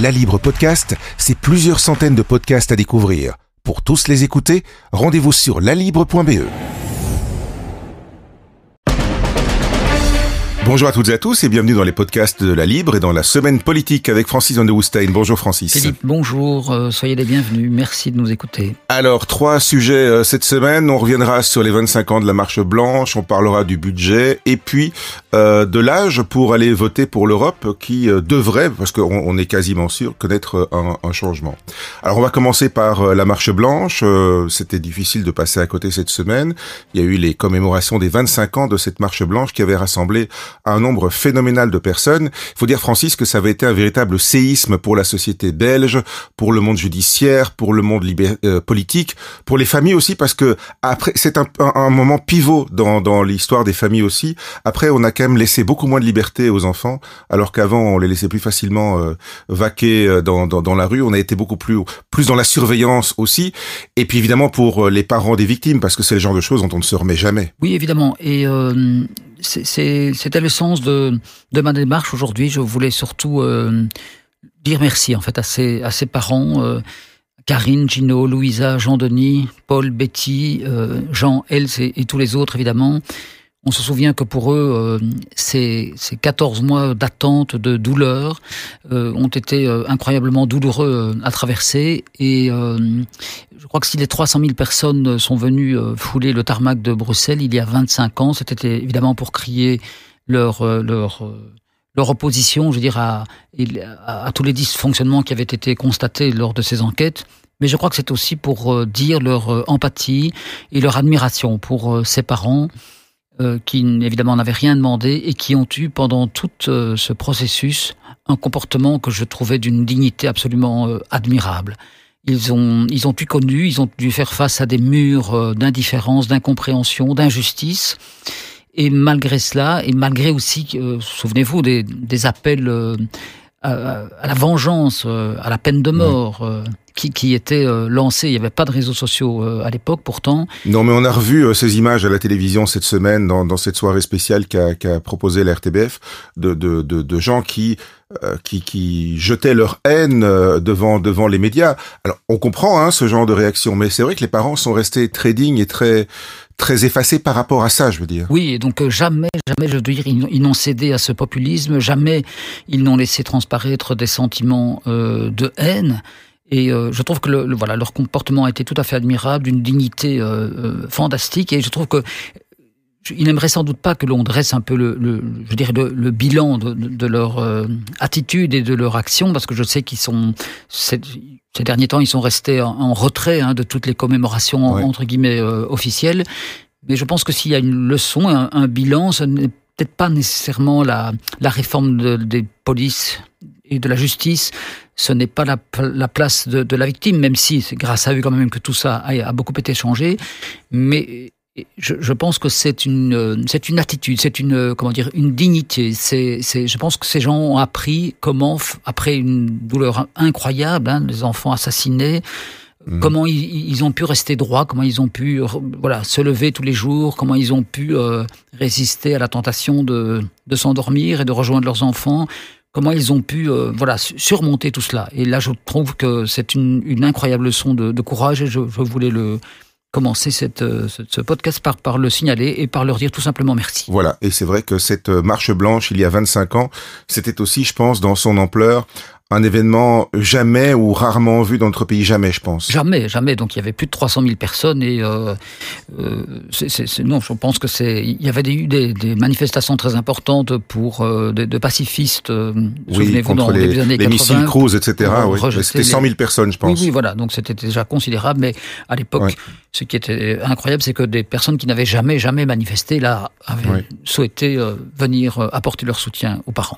La Libre Podcast, c'est plusieurs centaines de podcasts à découvrir. Pour tous les écouter, rendez-vous sur lalibre.be. Bonjour à toutes et à tous et bienvenue dans les podcasts de la Libre et dans la semaine politique avec Francis Van de Woustein. Bonjour Francis. Philippe, bonjour, euh, soyez les bienvenus, merci de nous écouter. Alors, trois sujets euh, cette semaine. On reviendra sur les 25 ans de la Marche Blanche, on parlera du budget et puis euh, de l'âge pour aller voter pour l'Europe qui devrait, parce qu'on on est quasiment sûr, connaître un, un, changement. Alors, on va commencer par la Marche Blanche. C'était difficile de passer à côté cette semaine. Il y a eu les commémorations des 25 ans de cette Marche Blanche qui avait rassemblé un nombre phénoménal de personnes. Il faut dire, Francis, que ça avait été un véritable séisme pour la société belge, pour le monde judiciaire, pour le monde euh, politique, pour les familles aussi, parce que après, c'est un, un, moment pivot dans, dans l'histoire des familles aussi. Après, on a quand même laissé beaucoup moins de liberté aux enfants, alors qu'avant, on les laissait plus facilement euh, vaquer euh, dans, dans, dans, la rue. On a été beaucoup plus, plus dans la surveillance aussi. Et puis évidemment pour les parents des victimes, parce que c'est le genre de choses dont on ne se remet jamais. Oui, évidemment. Et euh, c'était le sens de, de ma démarche aujourd'hui. Je voulais surtout euh, dire merci en fait à ses, à ses parents, euh, Karine, Gino, Louisa, Jean-Denis, Paul, Betty, euh, Jean, Els et, et, tous les autres évidemment. On se souvient que pour eux, euh, ces, ces 14 mois d'attente, de douleur, euh, ont été euh, incroyablement douloureux à traverser. Et je crois que si les 300 000 personnes sont venues fouler le tarmac de Bruxelles il y a 25 ans, c'était évidemment pour crier leur, leur, leur opposition, je veux dire, à, à, tous les dysfonctionnements qui avaient été constatés lors de ces enquêtes. Mais je crois que c'est aussi pour dire leur empathie et leur admiration pour ces parents euh, qui évidemment n'avaient rien demandé et qui ont eu pendant tout euh, ce processus un comportement que je trouvais d'une dignité absolument euh, admirable. Ils ont, ils ont dû connu, ils ont dû faire face à des murs d'indifférence, d'incompréhension, d'injustice. Et malgré cela, et malgré aussi, souvenez-vous, des, des appels à, la vengeance, à la peine de mort, qui, qui était euh, lancé. Il n'y avait pas de réseaux sociaux euh, à l'époque, pourtant. Non, mais on a revu euh, ces images à la télévision cette semaine, dans, dans cette soirée spéciale qu'a qu proposé la RTBF, de, de, de, de gens qui qui, qui jetaient leur haine devant devant les médias. Alors on comprend hein, ce genre de réaction, mais c'est vrai que les parents sont restés très dignes et très très effacés par rapport à ça, je veux dire. Oui, et donc jamais, jamais, je veux dire, ils, n'ont cédé à ce populisme, jamais ils n'ont laissé transparaître des sentiments euh, de haine. Et euh, je trouve que le, voilà, leur comportement a été tout à fait admirable, d'une dignité euh, euh, fantastique. Et je trouve que il n'aimerait sans doute pas que l'on dresse un peu le, le je dirais le, le bilan de, de, leur attitude et de leur action, parce que je sais qu'ils sont ces, ces, derniers temps ils sont restés en, en retrait hein, de toutes les commémorations entre guillemets officielles. Mais je pense que s'il y a une leçon, un, un bilan, ce n'est peut-être pas nécessairement la, la réforme de, des polices et de la justice, ce n'est pas la, la place de, de, la victime, même si c'est grâce à eux quand même que tout ça a, a beaucoup été changé. Mais je, je pense que c'est une, c'est une attitude, c'est une, comment dire, une dignité. C'est, je pense que ces gens ont appris comment, après une douleur incroyable, hein, les enfants assassinés, mmh. comment ils, ils, ont pu rester droits, comment ils ont pu, voilà, se lever tous les jours, comment ils ont pu euh, résister à la tentation de, de s'endormir et de rejoindre leurs enfants comment ils ont pu euh, voilà surmonter tout cela. Et là, je trouve que c'est une, une, incroyable leçon de, de courage et je, je, voulais le commencer cette, euh, ce, ce podcast par, par le signaler et par leur dire tout simplement merci. Voilà, et c'est vrai que cette marche blanche, il y a 25 ans, c'était aussi, je pense, dans son ampleur, un événement jamais ou rarement vu dans notre pays, jamais, je pense. Jamais, jamais. Donc il y avait plus de 300 000 personnes et euh, euh, c est, c est, non, je pense que c'est. Il y avait eu des, des, manifestations très importantes pour euh, de, de, pacifistes. Euh, oui, contre les, années les 80, missiles cruise, etc. Oui. C'était 100 000 personnes, je pense. Oui, oui voilà. Donc c'était déjà considérable. Mais à l'époque, ce qui était incroyable, c'est que des personnes qui n'avaient jamais, jamais manifesté là avaient souhaité euh, venir euh, apporter leur soutien aux parents.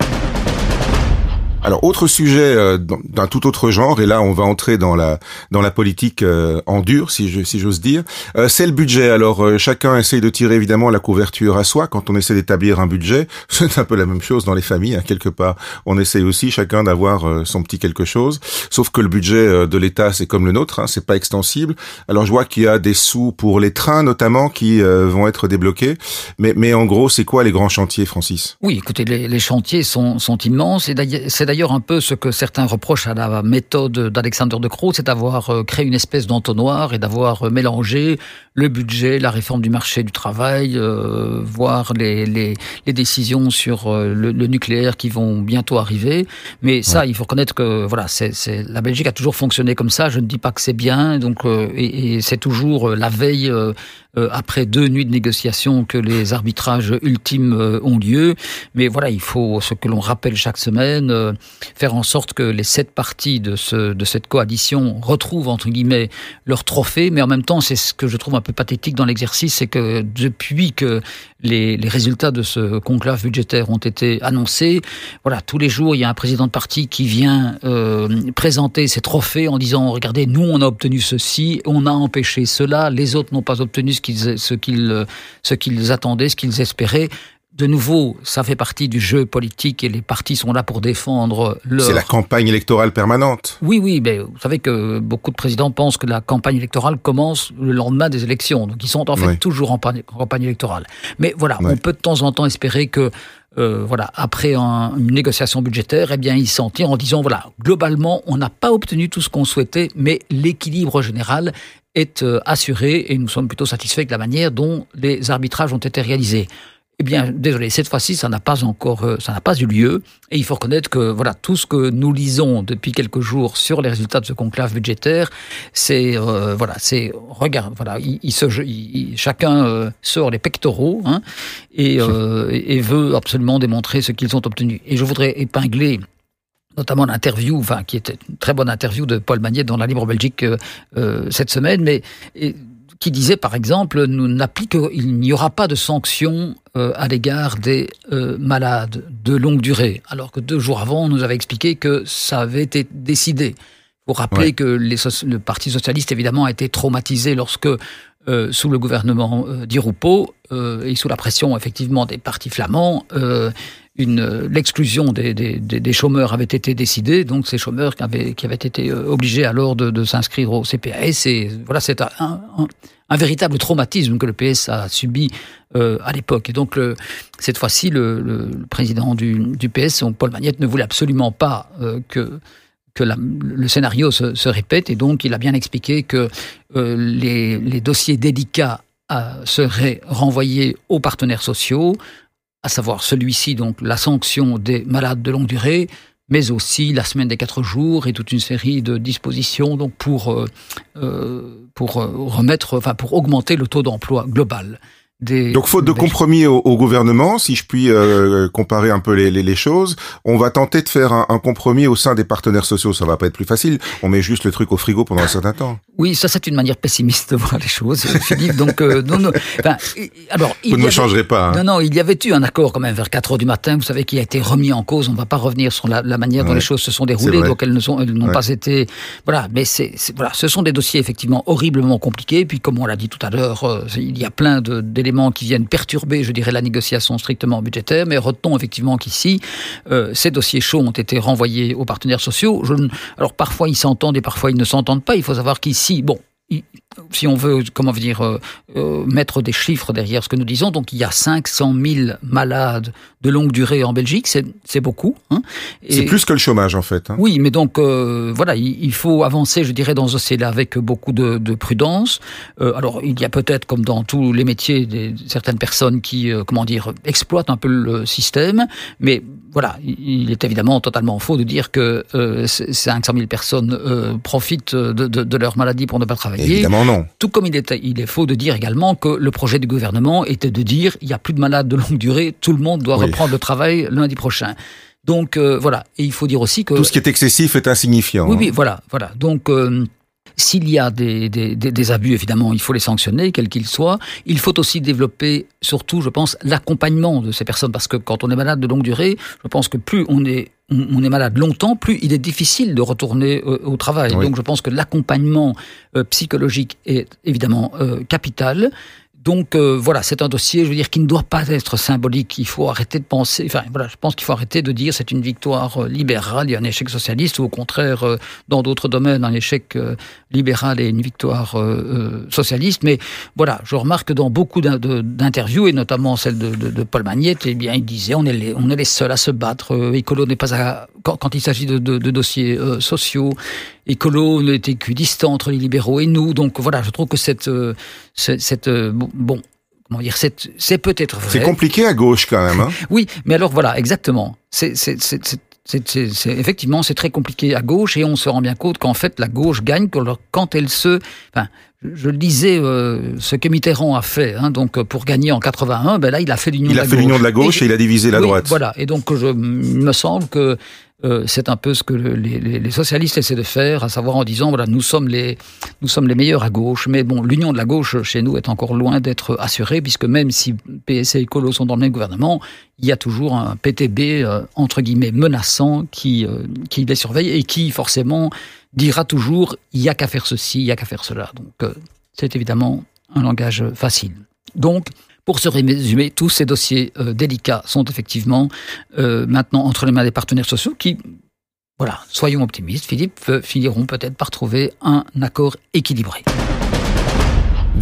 Alors, autre sujet euh, d'un tout autre genre, et là, on va entrer dans la dans la politique euh, en dur, si je, si j'ose dire. Euh, c'est le budget. Alors, euh, chacun essaye de tirer évidemment la couverture à soi quand on essaie d'établir un budget. C'est un peu la même chose dans les familles, hein, quelque part. On essaye aussi chacun d'avoir euh, son petit quelque chose. Sauf que le budget euh, de l'État, c'est comme le nôtre, hein, c'est pas extensible. Alors, je vois qu'il y a des sous pour les trains notamment qui vont être débloqués. Mais mais en gros, c'est quoi les grands chantiers, Francis? Oui, écoutez, les, les chantiers sont sont immenses et c'est d'ailleurs un peu ce que certains reprochent à la méthode d'Alexander de Croo, c'est d'avoir euh, créé une espèce d'entonnoir et d'avoir euh, mélangé le budget, la réforme du marché du travail, euh, voire les, les, les, décisions sur le, le, nucléaire qui vont bientôt arriver. Mais ça, ouais. il faut reconnaître que voilà, c'est, la Belgique a toujours fonctionné comme ça. Je ne dis pas que c'est bien, donc euh, et, et, c'est toujours la veille euh, après deux nuits de négociations que les arbitrages ultimes ont lieu. Mais voilà, il faut ce que l'on rappelle chaque semaine, faire en sorte que les sept parties de, ce, de cette coalition retrouvent entre guillemets leur trophée. Mais en même temps, c'est ce que je trouve un peu pathétique dans l'exercice, c'est que depuis que les, les, résultats de ce conclave budgétaire ont été annoncés. Voilà, tous les jours, il y a un président de parti qui vient euh, présenter ses trophées en disant regardez, nous on a obtenu ceci, on a empêché cela, les autres n'ont pas obtenu ce qu'ils ce qu'ils ce qu'ils attendaient, ce qu'ils espéraient de nouveau, ça fait partie du jeu politique et les partis sont là pour défendre leur... C'est la campagne électorale permanente. Oui, oui, mais vous savez que beaucoup de présidents pensent que la campagne électorale commence le lendemain des élections. Donc ils sont en fait oui. toujours en campagne électorale. Mais voilà, oui. on peut de temps en temps espérer que euh, voilà, après un, une négociation budgétaire, eh bien, ils s'en tirent en disant voilà, globalement, on n'a pas obtenu tout ce qu'on souhaitait, mais l'équilibre général est euh, assuré et nous sommes plutôt satisfaits de la manière dont les arbitrages ont été réalisés. Eh bien, désolé, cette fois-ci, ça n'a pas encore, euh, ça n'a pas eu lieu. Et il faut reconnaître que voilà, tout ce que nous lisons depuis quelques jours sur les résultats de ce conclave budgétaire, c'est euh, voilà, c'est regarde, voilà, il, il se, il, chacun euh, sort les pectoraux hein, et, euh, et, veut absolument démontrer ce qu'ils ont obtenu. Et je voudrais épingler notamment l'interview, enfin, qui était une très bonne interview de Paul Magnet dans la Libre Belgique euh, cette semaine, mais et, qui disait par exemple nous n'appliquons il n'y aura pas de sanctions euh, à l'égard des euh, malades de longue durée alors que deux jours avant on nous avait expliqué que ça avait été décidé pour rappeler ouais. que les, le parti socialiste évidemment a été traumatisé lorsque euh, sous le gouvernement d'Irupo et sous la pression effectivement des partis flamands, l'exclusion des, des, des, chômeurs avait été décidée, donc ces chômeurs qui avaient, qui avaient été euh, obligés alors de, s'inscrire au CPAS. Et voilà, c'est un, véritable traumatisme que le PS a subi euh, à l'époque. Et donc cette fois-ci, le, président du, du PS, Paul Magnette, ne voulait absolument pas euh, que que le scénario se, répète et donc il a bien expliqué que les, les, dossiers délicats seraient renvoyés aux partenaires sociaux, à savoir celui-ci, donc la sanction des malades de longue durée, mais aussi la semaine des quatre jours et toute une série de dispositions donc pour, euh, euh pour remettre, enfin pour augmenter le taux d'emploi global. Des, Donc faute de compromis au, au, gouvernement, si je puis euh, comparer un peu les, les, les, choses, on va tenter de faire un, un, compromis au sein des partenaires sociaux. Ça va pas être plus facile. On met juste le truc au frigo pendant un certain temps. Oui, ça c'est une manière pessimiste de voir les choses, Philippe. Donc euh, non, non. Enfin, alors vous ne changerez pas. Hein. Non, non, il y avait eu un accord quand même vers 4 heures du matin. Vous savez qui a été remis en cause. On ne va pas revenir sur la, la manière dont ouais. les choses se sont déroulées. Donc elles ne sont, elles n'ont ouais. pas été. Voilà, mais c'est voilà, ce sont des dossiers effectivement horriblement compliqués. Puis comme on l'a dit tout à l'heure, euh, il y a plein d'éléments qui viennent perturber, je dirais, la négociation strictement budgétaire, mais retenons effectivement qu'ici, euh, ces dossiers chauds ont été renvoyés aux partenaires sociaux. Alors parfois ils s'entendent et parfois ils ne s'entendent pas. Il faut savoir qu'ici, bon, si on veut, comment dire, euh, euh, mettre des chiffres derrière ce que nous disons, donc il y a 500 000 malades de longue durée en Belgique, c'est beaucoup. Hein, c'est plus que le chômage en fait. Hein. Oui, mais donc euh, voilà, il, il, faut avancer, je dirais, dans ce dossier-là avec beaucoup de, de prudence. Alors il y a peut-être, comme dans tous les métiers, des, certaines personnes qui, comment dire, exploitent un peu le système, mais voilà, il est évidemment totalement faux de dire que 500 000 personnes profitent de, de, de, leur maladie pour ne pas travailler. Évidemment non. Tout comme il est, il est faux de dire également que le projet du gouvernement était de dire il n'y a plus de malades de longue durée, tout le monde doit oui. reprendre le travail lundi prochain. Donc euh, voilà, et il faut dire aussi que tout ce qui est excessif est insignifiant. Oui, hein. oui, voilà, voilà. Donc euh, s'il y a des, des, des, abus, évidemment, il faut les sanctionner, quels qu'ils soient. Il faut aussi développer, surtout, je pense, l'accompagnement de ces personnes, parce que quand on est malade de longue durée, je pense que plus on est on est malade longtemps, plus il est difficile de retourner euh, au travail. Oui. Donc je pense que l'accompagnement euh, psychologique est évidemment euh, capital Donc euh, voilà, c'est un dossier, je veux dire, qui ne doit pas être symbolique. Il faut arrêter de penser. Enfin voilà, je pense qu'il faut arrêter de dire c'est une victoire euh, libérale et un échec socialiste, ou au contraire, euh, dans d'autres domaines, un échec libéral et une victoire socialiste. Mais voilà, je remarque que dans beaucoup d'interviews, et notamment celle de, Paul Magnette, eh bien, il disait on est les, on est les seuls à se battre. Écolo n'est pas à, quand, il s'agit de, dossiers sociaux. Écolo n'était qu'équidistant entre les libéraux et nous. Donc voilà, je trouve que cette, cette, bon, comment dire, c'est peut-être vrai. C'est compliqué à gauche quand même. Hein oui, mais alors voilà, exactement. C'est effectivement c'est très compliqué à gauche et on se rend bien compte qu'en fait la gauche gagne quand elle se. Enfin, je lisais euh, ce que Mitterrand a fait. Hein, donc pour gagner en 81, ben là il a fait l'union. Il a fait l'union de la gauche et, il a divisé la droite. Voilà. Et donc je, il me semble que euh, c'est un peu ce que les, socialistes essaient de faire, à savoir en disant voilà nous sommes les nous sommes les meilleurs à gauche, mais bon l'union de la gauche chez nous est encore loin d'être assurée puisque même si PS et Écolo sont dans le même gouvernement, il y a toujours un PTB euh, entre guillemets menaçant qui euh, qui les surveille et qui forcément dira toujours il y a qu'à faire ceci, il y a qu'à faire cela. Donc c'est évidemment un langage facile. Donc pour se résumer, tous ces dossiers euh, délicats sont effectivement euh, maintenant entre les mains des partenaires sociaux qui, voilà, soyons optimistes, Philippe, euh, finiront peut-être par trouver un accord équilibré.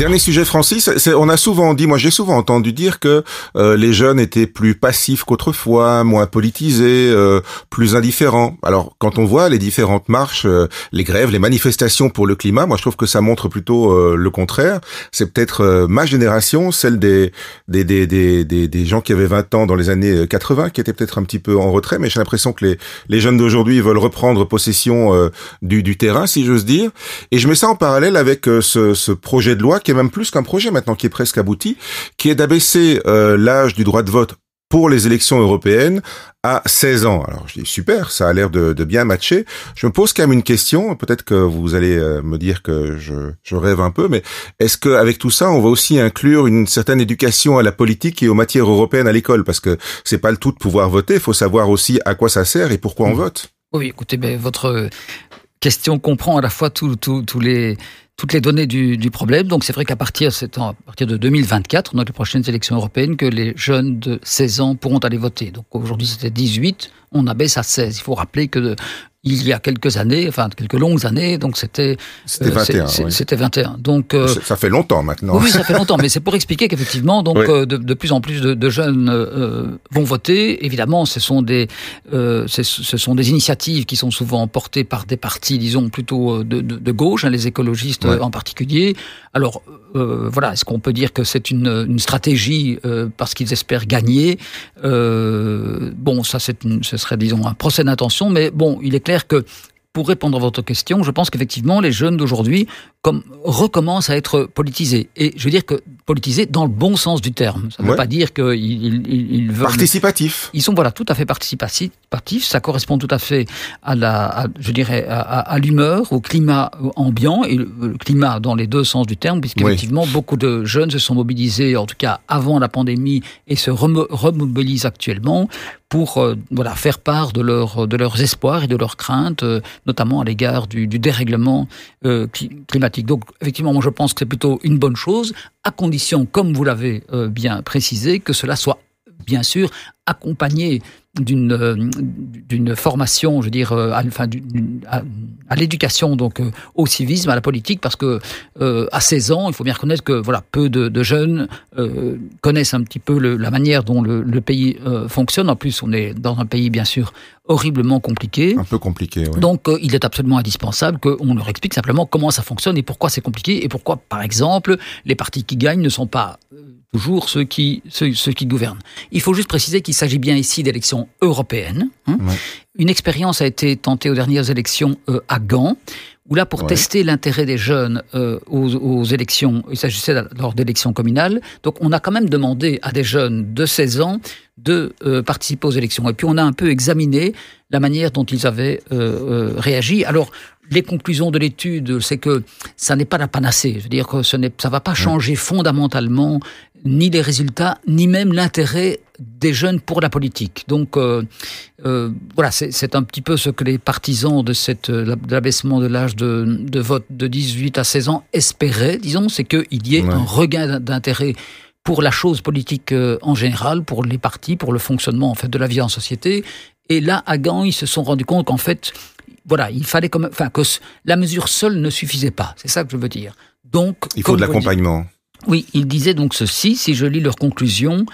Dernier sujet, Francis. on a souvent dit, moi j'ai souvent entendu dire que euh, les jeunes étaient plus passifs qu'autrefois, moins politisés, euh, plus indifférents. Alors quand on voit les différentes marches, euh, les grèves, les manifestations pour le climat, moi je trouve que ça montre plutôt le contraire. C'est peut-être ma génération, celle des des, des des, des gens qui avaient 20 ans dans les années 80, qui étaient peut-être un petit peu en retrait, mais j'ai l'impression que les les jeunes d'aujourd'hui veulent reprendre possession du, du terrain, si j'ose dire. Et je mets ça en parallèle avec ce, ce projet de loi qui est même plus qu'un projet maintenant, qui est presque abouti, qui est d'abaisser euh, l'âge du droit de vote pour les élections européennes à 16 ans. Alors je dis super, ça a l'air de, bien matcher. Je me pose quand même une question, peut-être que vous allez euh, me dire que je, je rêve un peu, mais est-ce qu'avec tout ça, on va aussi inclure une certaine éducation à la politique et aux matières européennes à l'école? Parce que c'est pas le tout de pouvoir voter, il faut savoir aussi à quoi ça sert et pourquoi on mmh. vote. Oui, écoutez, ben, votre question comprend à la fois tous les toutes les données du, du problème. Donc c'est vrai qu'à partir, partir de 2024, dans les prochaines élections européennes, que les jeunes de 16 ans pourront aller voter. Donc aujourd'hui c'était 18, on abaisse à 16. Il faut rappeler que il y a quelques années, enfin quelques longues années, donc c'était c'était 21. Euh, c'était 21. Donc euh, ça fait longtemps maintenant. Oui, ça fait longtemps, mais c'est pour expliquer qu'effectivement, donc euh, de, de, plus en plus de, de jeunes euh, vont voter. Évidemment, ce sont des ce sont des initiatives qui sont souvent portées par des partis, disons plutôt de, de gauche, hein, les écologistes en particulier. Alors voilà, est-ce qu'on peut dire que c'est une, une stratégie parce qu'ils espèrent gagner? Bon, ça c'est ce serait disons un procès d'intention, mais bon, il est clair que pour répondre à votre question, je pense qu'effectivement, les jeunes d'aujourd'hui comme, recommencent à être politisés. Et je veux dire que politisés dans le bon sens du terme. Ça ne veut pas dire qu'ils ils, veulent... Participatifs. Ils sont voilà, tout à fait participatifs. Ça correspond tout à fait à la, je dirais, à, l'humeur, au climat ambiant, et le, climat dans les deux sens du terme, puisqu'effectivement, beaucoup de jeunes se sont mobilisés, en tout cas avant la pandémie, et se remobilisent actuellement pour euh, voilà, faire part de, leur, de leurs espoirs et de leurs craintes, euh, notamment à l'égard du, du, dérèglement euh, climatique. Donc, effectivement, moi, je pense que c'est plutôt une bonne chose, à condition, comme vous l'avez bien précisé, que cela soit bien sûr accompagné d'une euh, d'une formation, je veux dire, euh, à, enfin, à, l'éducation, donc euh, au civisme, à la politique, parce que à 16 ans, il faut bien reconnaître que voilà, peu de, jeunes connaissent un petit peu la manière dont le, le pays fonctionne. En plus, on est dans un pays bien sûr horriblement compliqué. Un peu compliqué, oui. Donc, il est absolument indispensable qu'on leur explique simplement comment ça fonctionne et pourquoi c'est compliqué et pourquoi, par exemple, les partis qui gagnent ne sont pas toujours ceux qui, ceux, qui gouvernent. Il faut juste préciser qu'il s'agit bien ici d'élections européennes. Hein. Une expérience a été tentée aux dernières élections euh, à Gand, où là, pour tester l'intérêt des jeunes euh, aux, élections, il s'agissait lors d'élections communales, donc on a quand même demandé à des jeunes de 16 ans de euh, participer aux élections. Et puis on a un peu examiné la manière dont ils avaient réagi. Alors, les conclusions de l'étude, c'est que ça n'est pas la panacée. Je veux dire que ce ça va pas changer fondamentalement ni les résultats, ni même l'intérêt des jeunes pour la politique. Donc euh, euh, voilà, c'est un petit peu ce que les partisans de, cette, l'abaissement de l'âge de, vote de 18 à 16 ans espéraient, disons, c'est qu'il y ait un regain d'intérêt pour la chose politique euh, en général, pour les partis, pour le fonctionnement en fait de la vie en société. Et là, à Gand, ils se sont rendus compte qu'en fait, voilà, il fallait comme, enfin, que la mesure seule ne suffisait pas. C'est ça que je veux dire. Donc, il faut de l'accompagnement. Oui, il disait donc ceci, si je lis leur conclusion,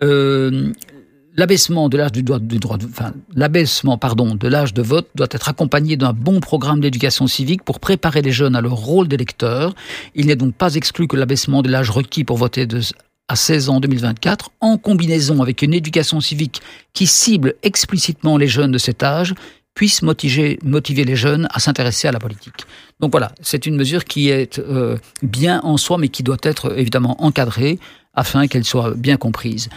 l'abaissement de l'âge de vote doit être accompagné d'un bon programme d'éducation civique pour préparer les jeunes à leur rôle d'électeur. Il n'est donc pas exclu que l'abaissement de l'âge requis pour voter à 16 ans en 2024, en combinaison avec une éducation civique qui cible explicitement les jeunes de cet âge, puisse motiver, les jeunes à s'intéresser à la politique. Donc voilà, c'est une mesure qui est euh, bien en soi, mais qui doit être évidemment encadrée afin qu'elle soit bien comprise.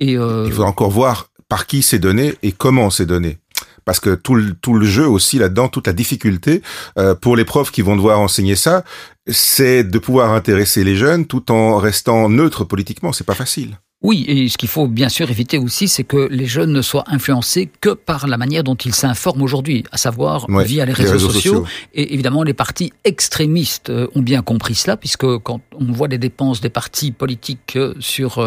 Euh... Il faut encore voir par qui c'est donné et comment c'est donné. Parce que tout le, tout le jeu aussi là-dedans, toute la difficulté euh, pour les profs qui vont devoir enseigner ça, c'est de pouvoir intéresser les jeunes tout en restant neutre politiquement. C'est pas facile. Oui, et ce qu'il faut bien sûr éviter aussi, c'est que les jeunes ne soient influencés que par la manière dont ils s'informent aujourd'hui, à savoir via les réseaux, sociaux. Et évidemment, les partis extrémistes euh, ont bien compris cela, puisque quand on voit les dépenses des partis politiques euh, sur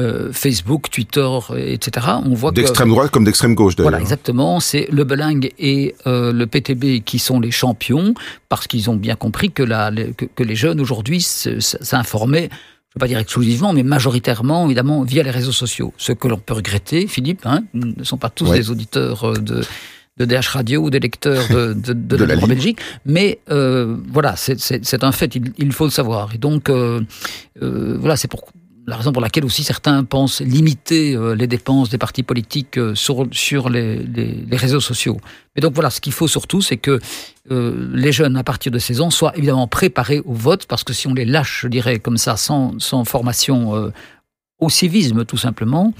euh, Facebook, Twitter, etc., on voit d'extrême droite comme d'extrême gauche. Voilà, exactement. C'est le Beling et le PTB qui sont les champions parce qu'ils ont bien compris que, la, que, que les jeunes aujourd'hui s'informaient je ne veux pas dire exclusivement, mais majoritairement, évidemment, via les réseaux sociaux. Ce que l'on peut regretter, Philippe, hein, ne sont pas tous des auditeurs euh, de, de DH Radio ou des lecteurs de, de, de, la, Belgique, mais euh, voilà, c'est un fait, il, faut le savoir. Et donc, euh, euh voilà, c'est pour la raison pour laquelle aussi certains pensent limiter euh, les dépenses des partis politiques euh, sur, les, réseaux sociaux. Mais donc voilà, ce qu'il faut surtout, c'est que euh, les jeunes à partir de 16 ans soient évidemment préparés au vote, parce que si on les lâche, je dirais, comme ça, sans, sans formation au civisme tout simplement,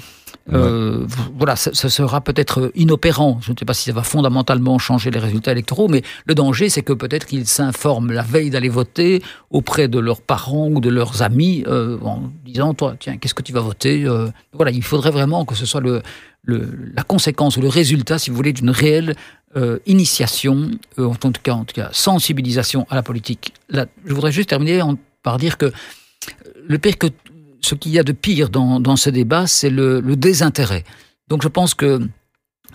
euh, voilà, ce sera peut-être inopérant. Je ne sais pas si ça va fondamentalement changer les résultats électoraux, mais le danger, c'est que peut-être qu'ils s'informent la veille d'aller voter auprès de leurs parents ou de leurs amis euh, en disant Toi, tiens, qu'est-ce que tu vas voter euh, Voilà, il faudrait vraiment que ce soit le, la conséquence ou le résultat, si vous voulez, d'une réelle initiation, en, tout cas, en tout cas, sensibilisation à la politique. Là, je voudrais juste terminer par dire que le pire que ce qu'il y a de pire dans, dans ce débat, c'est le, le, désintérêt. Donc je pense que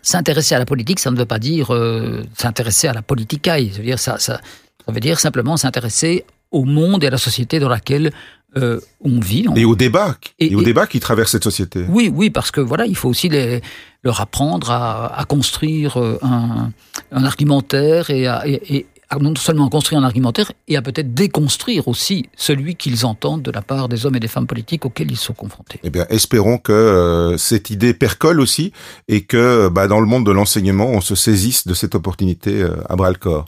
s'intéresser à la politique, ça ne veut pas dire euh, s'intéresser à la politicaille. Ça veut dire, ça, ça, ça veut dire simplement s'intéresser au monde et à la société dans laquelle euh, on vit. Et au débat, et, au débat qui traverse cette société. Oui, oui, parce que voilà, il faut aussi les, leur apprendre à, à construire euh, un, un, argumentaire et à, et, non seulement construire un argumentaire, et à peut-être déconstruire aussi celui qu'ils entendent de la part des hommes et des femmes politiques auxquels ils sont confrontés. Eh bien, espérons que euh, cette idée percole aussi, et que bah, dans le monde de l'enseignement, on se saisisse de cette opportunité euh, à bras le corps.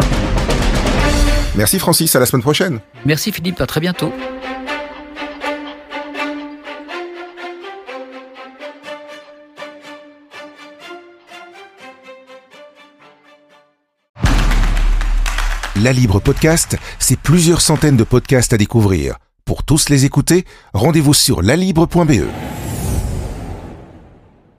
Merci Francis, à la semaine prochaine. Merci Philippe, à très bientôt. La Libre Podcast, c'est plusieurs centaines de podcasts à découvrir. Pour tous les écouter, rendez-vous sur lalibre.be.